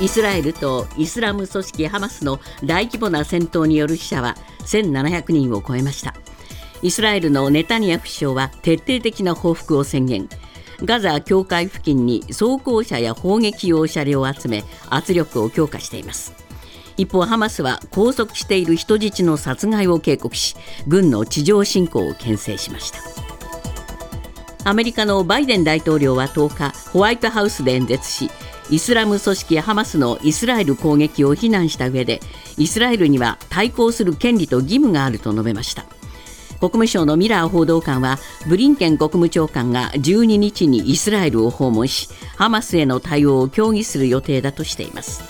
イスラエルとイスラム組織ハマスの大規模な戦闘による死者は1700人を超えました。イスラエルのネタニヤフ首相は徹底的な報復を宣言。ガザ境界付近に装甲車や砲撃用車両を集め圧力を強化しています。一方ハマスは拘束している人質の殺害を警告し軍の地上侵攻を牽制しました。アメリカのバイデン大統領は10日ホワイトハウスで演説しイスラム組織ハマスのイスラエル攻撃を非難した上でイスラエルには対抗する権利と義務があると述べました。国務省のミラー報道官はブリンケン国務長官が12日にイスラエルを訪問しハマスへの対応を協議する予定だとしています。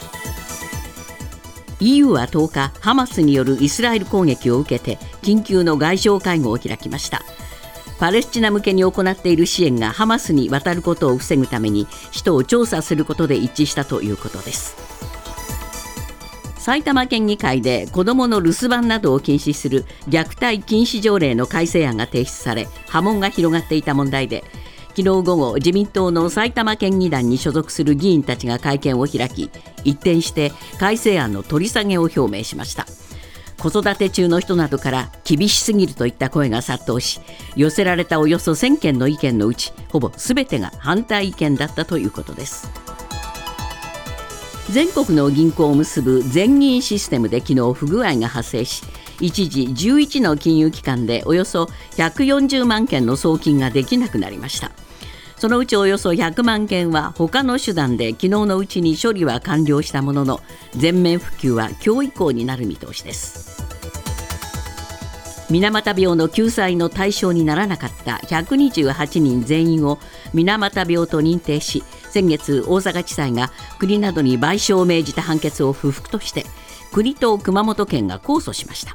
EU は10日ハマスによるイスラエル攻撃を受けて緊急の外相会合を開きました。パレスチナ向けに行っている支援がハマスに渡ることを防ぐために使途を調査することで一致したということです。埼玉県議会で子どもの留守番などを禁止する虐待禁止条例の改正案が提出され波紋が広がっていた問題で昨日午後自民党の埼玉県議団に所属する議員たちが会見を開き一転して改正案の取り下げを表明しました。子育て中の人などから厳しすぎるといった声が殺到し寄せられたおよそ1000件の意見のうちほぼ全てが反対意見だったということです。全国の銀行を結ぶ全銀システムで昨日不具合が発生し一時11の金融機関でおよそ140万件の送金ができなくなりました。そのうちおよそ100万件は他の手段で昨日のうちに処理は完了したものの全面復旧は今日以降になる見通しです。水俣病の救済の対象にならなかった128人全員を水俣病と認定し先月大阪地裁が国などに賠償を命じた判決を不服として国と熊本県が控訴しました。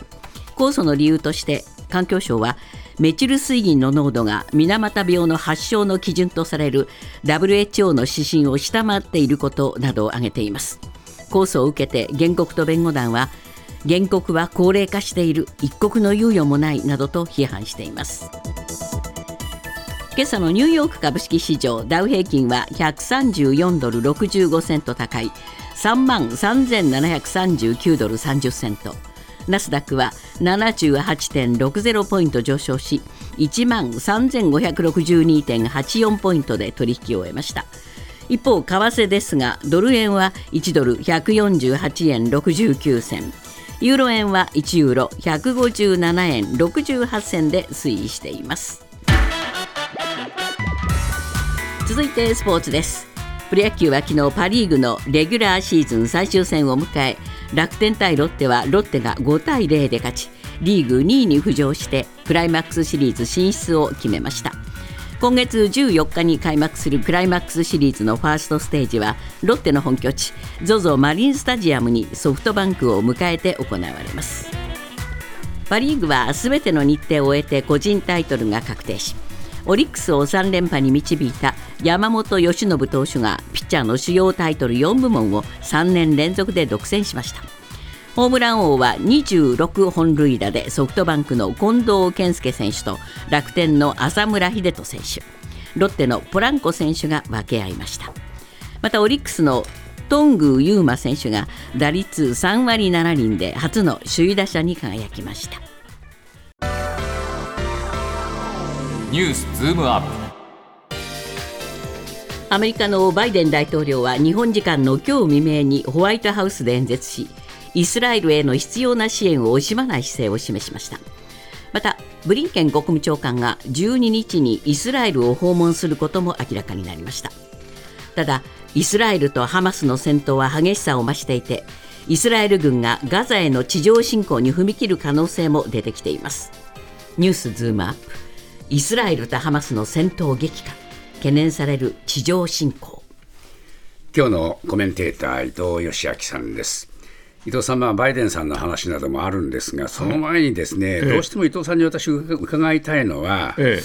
控訴の理由として環境省はメチル水銀の濃度が水俣病の発症の基準とされる WHO の指針を下回っていることなどを挙げています。控訴を受けて原告と弁護団は原告は高齢化している一刻の猶予もないなどと批判しています。今朝のニューヨーク株式市場ダウ平均は134ドル65セント高い3万3739ドル30セント。ナスダックは78.60ポイント上昇し1万3562.84ポイントで取引を終えました。一方為替ですがドル円は1ドル148円69銭。ユーロ円は1ユーロ157円68銭で推移しています。続いてスポーツです。プロ野球は昨日パ・リーグのレギュラーシーズン最終戦を迎え楽天対ロッテはロッテが5対0で勝ちリーグ2位に浮上してクライマックスシリーズ進出を決めました。今月14日に開幕するクライマックスシリーズのファーストステージはロッテの本拠地 ZOZO マリンスタジアムにソフトバンクを迎えて行われます。パ・リーグはすべての日程を終えて個人タイトルが確定しオリックスを3連覇に導いた山本由伸投手がピッチャーの主要タイトル4部門を3年連続で独占しました。ホームラン王は26本塁打でソフトバンクの近藤健介選手と楽天の浅村秀人選手。ロッテのポランコ選手が分け合いました。またオリックスの頓宮優馬選手が打率3割7厘で初の首位打者に輝きました。ニュースズームアップ。アメリカのバイデン大統領は日本時間の今日未明にホワイトハウスで演説しイスラエルへの必要な支援を惜しまない姿勢を示しました。またブリンケン国務長官が12日にイスラエルを訪問することも明らかになりました。ただイスラエルとハマスの戦闘は激しさを増していてイスラエル軍がガザへの地上侵攻に踏み切る可能性も出てきています。ニュースズームアップ。イスラエルとハマスの戦闘激化懸念される地上侵攻。今日のコメンテーター伊藤義明さんです。伊藤さんはバイデンさんの話などもあるんですがその前にですね、どうしても伊藤さんに私伺いたいのは、ええ、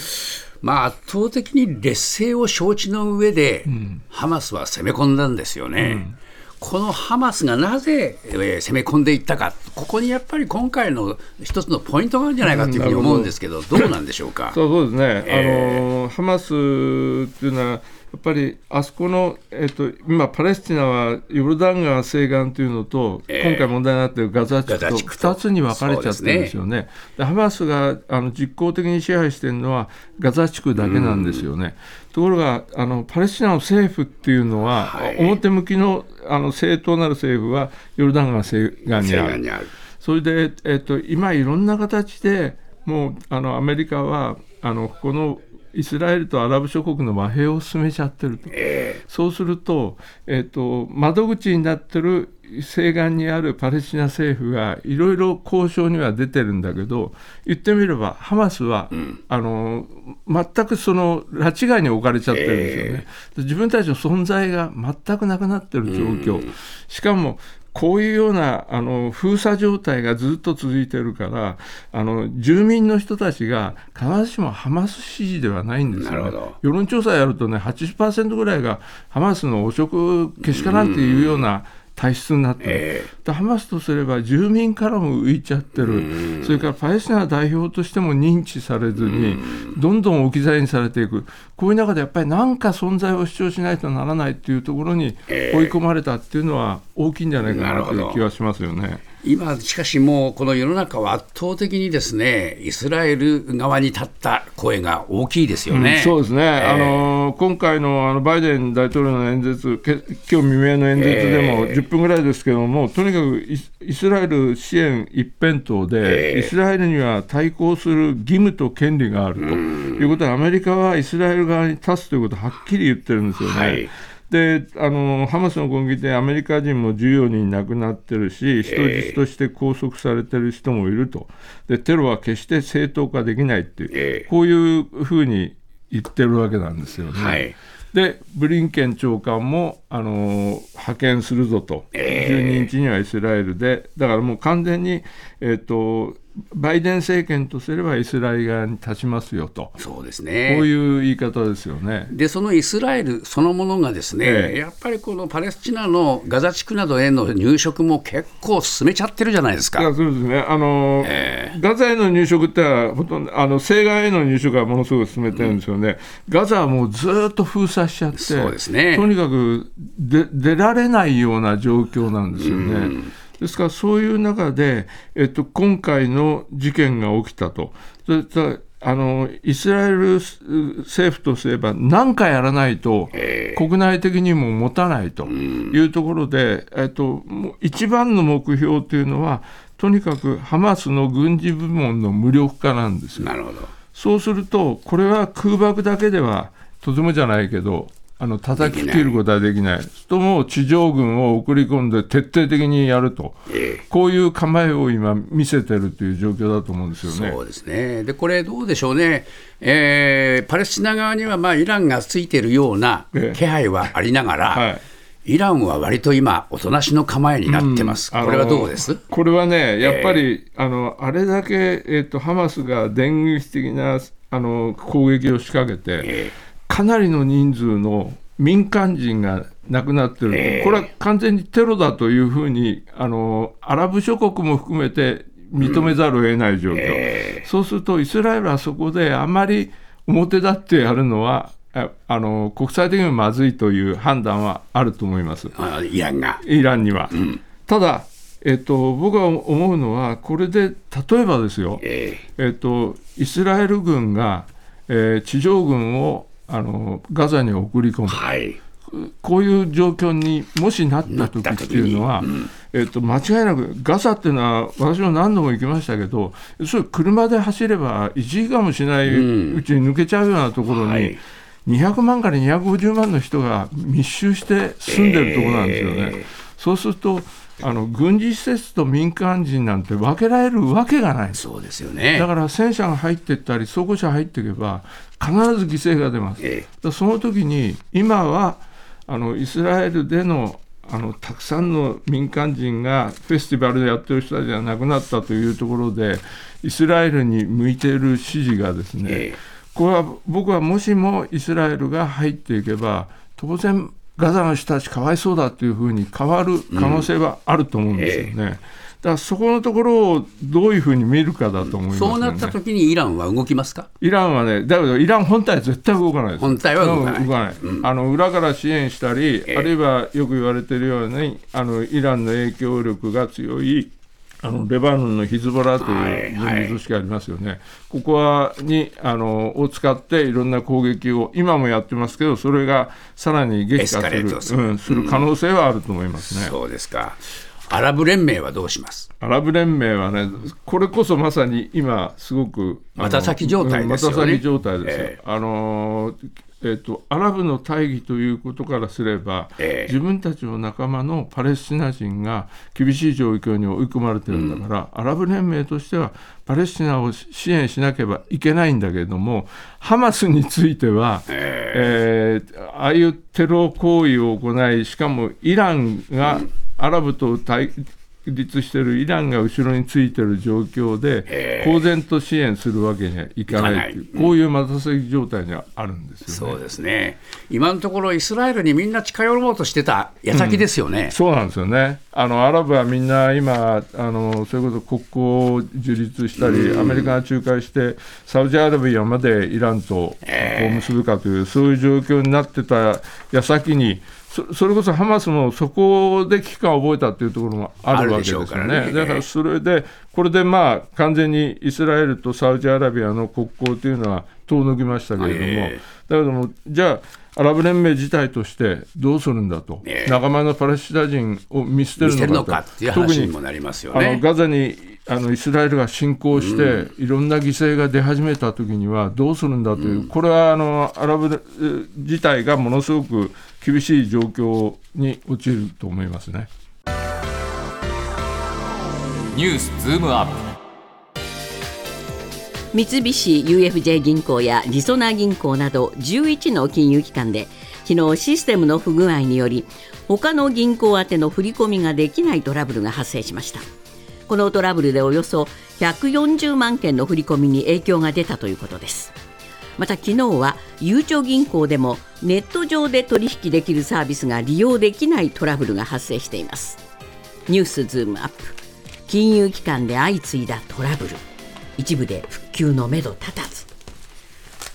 まあ、圧倒的に劣勢を承知の上で、うん、ハマスは攻め込んだんですよね。うんこのハマスがなぜ、えー、攻め込んでいったか、ここにやっぱり今回の一つのポイントがあるんじゃないかというふうに思うんですけど、どうなんでしょうか。そうですね、えー、あのハマスっていうのは、っぱりあそこの、えっと、今、パレスチナはヨルダン川西岸というのと、えー、今回問題になっているガザ地区と2つに分かれちゃってるんですよね。で、ね、ハマスがあの実効的に支配しているのはガザ地区だけなんですよね。ところがあのパレスチナの政府っていうのは、はい、表向きのあの正当なる政府はヨルダン川西岸にある。それで、えっと、今いろんな形でもうあのアメリカはあのこのイスラエルとアラブ諸国の和平を進めちゃってると、えー、そうすると,、えーと、窓口になってる西岸にあるパレスチナ政府がいろいろ交渉には出てるんだけど言ってみればハマスは、うん、あの全くその拉致外に置かれちゃってるんですよね、えー、自分たちの存在が全くなくなってる状況、うん、しかもこういうようなあの封鎖状態がずっと続いてるからあの住民の人たちが必ずしもハマス支持ではないんですよ、ね、世論調査やるとね80%ぐらいがハマスの汚職けしからんっていうような、うん体質になってる、えー、ハマスとすれば住民からも浮いちゃってる、それからパレスチナ代表としても認知されずに、どんどん置き去りにされていく、こういう中でやっぱり何か存在を主張しないとならないっていうところに追い込まれたっていうのは大きいんじゃないかなという気はしますよね。今、しかしもう、この世の中は圧倒的にですねイスラエル側に立った声が大きいですよね、うん、そうですね、えー、あの今回のあのバイデン大統領の演説、今日未明の演説でも10分ぐらいですけども、えー、とにかくイスラエル支援一辺倒で、えー、イスラエルには対抗する義務と権利があるということで、アメリカはイスラエル側に立つということをはっきり言ってるんですよね。はいであのハマスの攻撃でアメリカ人も14人亡くなってるし、人質として拘束されてる人もいると、でテロは決して正当化できないっていう、こういうふうに言ってるわけなんですよね。はい。でブリンケン長官も、あの派遣するぞと、えー、12日にはイスラエルで、だからもう完全に、えーとバイデン政権とすればイスラエル側に立ちますよと、そうですね。こういう言い方ですよね。で、そのイスラエルそのものが、ですね、ええ、やっぱりこのパレスチナのガザ地区などへの入植も結構進めちゃってるじゃないですか。そうですね。あの、えー、ガザへの入植ってほとんどあの西岸への入植はものすごく進めてるんですよね、うん、ガザはもうずっと封鎖しちゃって、そうですね、とにかくで出られないような状況なんですよね。うんですからそういう中で、えっと、今回の事件が起きたと。あのイスラエル政府とすれば何かやらないと国内的にも持たないというところで、えっと、一番の目標というのはとにかくハマスの軍事部門の無力化なんですよ。なるほどそうするとこれは空爆だけではとてもじゃないけどあの叩き切ることはできない、とも地上軍を送り込んで徹底的にやると、えー、こういう構えを今、見せてるという状況だと思うんですよね。そうですね。でこれ、どうでしょうね、えー、パレスチナ側にはまあイランがついてるような気配はありながら、えーはい。イランは割と今、おとなしの構えになってます、うん、これはどうです？これはね、やっぱり、えー、あのあれだけ、えーと、ハマスが電撃的なあの攻撃を仕掛けて、えーかなりの人数の民間人が亡くなってる、えー、これは完全にテロだというふうにあの、アラブ諸国も含めて認めざるを得ない状況、うん。えー、そうするとイスラエルはそこであまり表立ってやるのは、あの国際的にもまずいという判断はあると思います、イランが。イランには。うん、ただえっと、僕は思うのは、これで例えばですよ、えー、えっと、イスラエル軍が、えー、地上軍をあのガザに送り込む、はい、こういう状況にもしなった時っていうのは、うん、えっと、間違いなくガザっていうのは私も何度も行きましたけどそれ車で走れば1時間もしないうちに抜けちゃうようなところに、うんはい。200万から250万の人が密集して住んでるところなんですよね。えー、そうするとあの軍事施設と民間人なんて分けられるわけがない。そうですよね。だから戦車が入っていったり装甲車入っていけば必ず犠牲が出ます、ええ、その時に今はあのイスラエルでのあのたくさんの民間人がフェスティバルでやってる人たちが亡くなったというところでイスラエルに向いている支持がですね、え、これは僕はもしもイスラエルが入っていけば当然ガザの人たちかわいそうだというふうに変わる可能性はあると思うんですよね。うんえーだからそこのところをどういうふうに見るかだと思います、ね、そうなったときにイランは動きますか？イランはね、だけどイラン本体は絶対動かないです。本体は動かない。動かないうん、あの裏から支援したり、えー、あるいはよく言われているように、あのイランの影響力が強いあのレバノンのヒズボラという軍事組織ありますよね、はいはい、ここはにあのを使っていろんな攻撃を今もやってますけど、それがさらに激化するする,、うん、する可能性はあると思いますね。うん、そうですかアラブ連盟はどうします？アラブ連盟はね、これこそまさに今、すごくまた先状態ですよね。また先状態ですよ。えー、あのえーと、アラブの大義ということからすれば、えー、自分たちの仲間のパレスチナ人が厳しい状況に追い込まれてるんだから、うん、アラブ連盟としてはパレスチナを支援しなければいけないんだけれども、ハマスについては、えー、えー、ああいうテロ行為を行い、しかもイランがアラブと対立しているイランが後ろについている状況で、公然と支援するわけにはいかないい、こういう待たせ状態にはあるんですよ、ね、そうですね、今のところ、イスラエルにみんな近寄ろうとしてた矢先ですよね、うん、そうなんですよね、あのアラブはみんな今、あのそれこそ国交を樹立したり、アメリカが仲介して、サウジアラビアまでイランと結ぶかという、そういう状況になってた矢先に、それこそハマスもそこで危機感を覚えたっていうところもあるわけですよね。ね。だからそれで、これでまあ完全にイスラエルとサウジアラビアの国交というのは遠のきましたけれども、えー、だけども、じゃあ、アラブ連盟自体としてどうするんだと、え。ー、仲間のパレスチナ人を見捨てるのかと、特にあのガザにあのイスラエルが侵攻して、いろんな犠牲が出始めたときにはどうするんだという、これはあのアラブ自体がものすごく厳しい状況に陥ると思いますね。ニュースズームアップ三菱 UFJ 銀行やりそな銀行など11の金融機関で昨日システムの不具合により他の銀行宛ての振り込みができないトラブルが発生しました。このトラブルでおよそ140万件の振り込みに影響が出たということです。また昨日はゆうちょ銀行でもネット上で取引できるサービスが利用できないトラブルが発生しています。ニュースズームアップ。金融機関で相次いだトラブル。一部で復旧のめど立たず。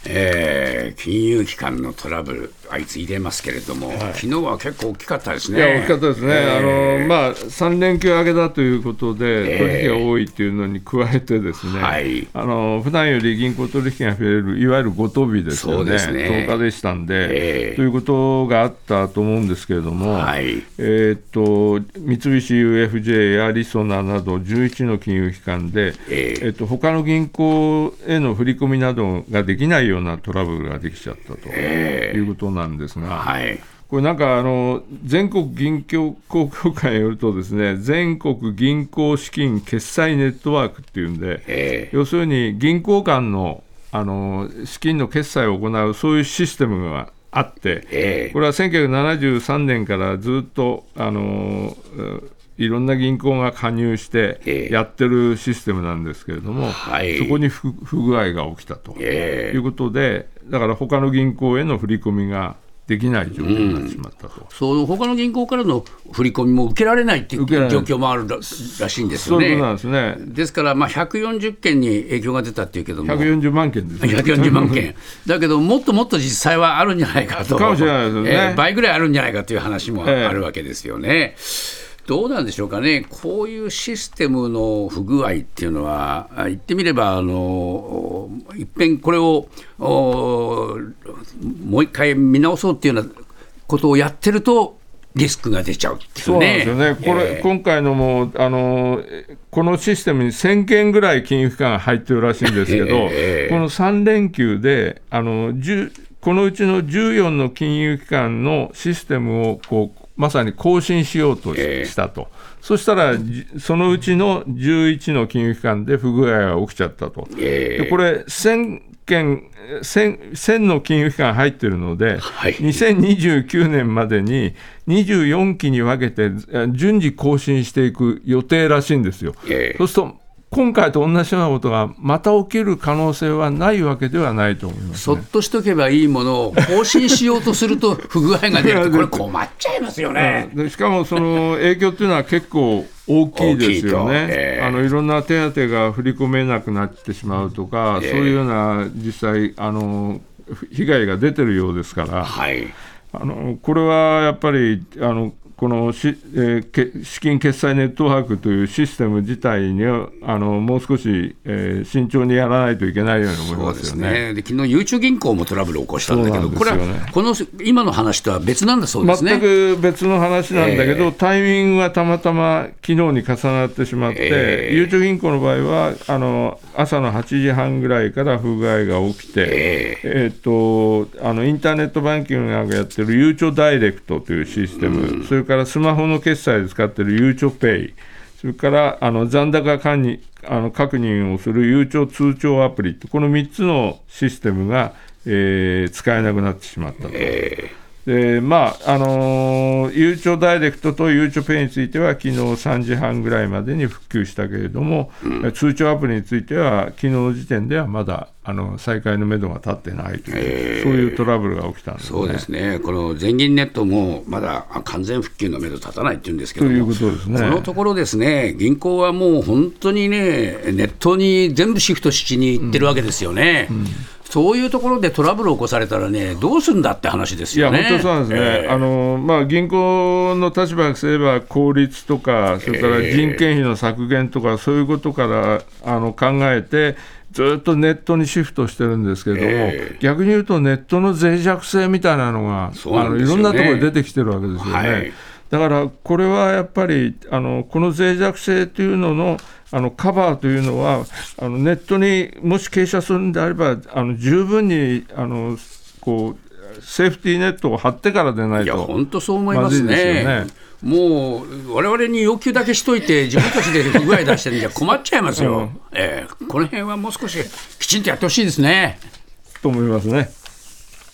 えー、金融機関のトラブル、相次いでますけれども、はい、昨日は結構大きかったですね。いや大きかったですね、えー、あのまあ、3連休明けだということで、取引が多いというのに加えて、ですね、はい、あの普段より銀行取引が増える、いわゆるごと日ですよね、ね。10日でしたんで、えー、ということがあったと思うんですけれども、はい、えー、っと三菱 UFJ やリソナなど11の金融機関で、えー、えっと他の銀行への振り込みなどができないようなトラブルができちゃったということなんですが、はい、これなんかあの全国銀行協会によるとですね全国銀行資金決済ネットワークっていうんで要するに銀行間のあの資金の決済を行うそういうシステムがあって、これは1973年からずっとあのいろんな銀行が加入してやってるシステムなんですけれども、はい、そこに不具合が起きたということで、だから他の銀行への振り込みができない状況になってしまったと、うん、そう他の銀行からの振り込みも受けられないっていう状況もあるらしいんですよね。そうなんですね。ですから、まあ、140件に影響が出たっていうけども、140万件です、ね、140万件、だけど、もっともっと実際はあるんじゃないかと、かもしれないですね、えー、倍ぐらいあるんじゃないかという話もあるわけですよね。えーどうなんでしょうかね、こういうシステムの不具合っていうのは、言ってみれば、あのいっぺんこれをもう一回見直そうっていうようなことをやってると、リスクが出ちゃう、ね、そうなんですよね、これ、えー、今回のもあの、このシステムに1000件ぐらい金融機関が入ってるらしいんですけど、えー、この3連休であの、このうちの14の金融機関のシステムをこうまさに更新しようとしたと、えー、そしたら、そのうちの11の金融機関で不具合が起きちゃったと、えー、でこれ1000件1000、1000の金融機関入ってるので、はい、2029年までに24期に分けて順次更新していく予定らしいんですよ。えー、そうすると今回と同じようなことがまた起きる可能性はないわけではないと思います、ね、そっとしとけばいいものを更新しようとすると不具合が出るこれ困っちゃいますよね。しかもその影響っていうのは結構大きいですよね、えー、あのいろんな手当が振り込めなくなってしまうとか、えー、そういうような実際あの、被害が出てるようですから、はい、あのこれはやっぱりあのこのし、えー、資金決済ネットワークというシステム自体にあのもう少し、えー、慎重にやらないといけないように思いますよね。で、ね、昨日ゆうちょ銀行もトラブルを起こしたんだけど、ね、これはこの今の話とは別なんだそうですね。全く別の話なんだけど、えー、タイミングがたまたま昨日に重なってしまって、えー、ゆうちょ銀行の場合はあの朝の8時半ぐらいから不具合が起きて、えー、えー、とあのインターネットバンキングがやってるゆうちょダイレクトというシステム、うん、そそれからスマホの決済で使っているゆうちょペイ、それからあの残高管理あの確認をするゆうちょ通帳アプリ。この3つのシステムが、えー、使えなくなってしまったと。えー。でまああのー、ゆうちょダイレクトとゆうちょペイについては、昨日3時半ぐらいまでに復旧したけれども、うん、通帳アプリについては、昨日の時点ではまだあの再開のめどが立ってないという、えー、そういうトラブルが起きたんです、ね、そうですね、この全銀ネットもまだ完全復旧のめど立たないっていうんですけどということですね、このところですね、銀行はもう本当にね、ネットに全部シフトしにいってるわけですよね。うん。うんそういうところでトラブルを起こされたらね、どうすんだって話ですよね。いや、本当そうなんですね。えー、あのまあ、銀行の立場がすれば、効率とか、それから人件費の削減とか、そういうことからあの考えて、ずっとネットにシフトしてるんですけれども、えー、逆に言うと、ネットの脆弱性みたいなのが、ね、あのいろんなところで出てきてるわけですよね。はいだからこれはやっぱりあのこの脆弱性というののあのカバーというのはあのネットにもし傾斜するんであればあの十分にあのこうセーフティーネットを張ってからでないといや本当そう思いますね。ねもう、われわれに要求だけしといて、自分たちで不具合出してるんじゃ困っちゃいますよ、うん、えー、この辺はもう少しきちんとやってほしいですね。と思いますね。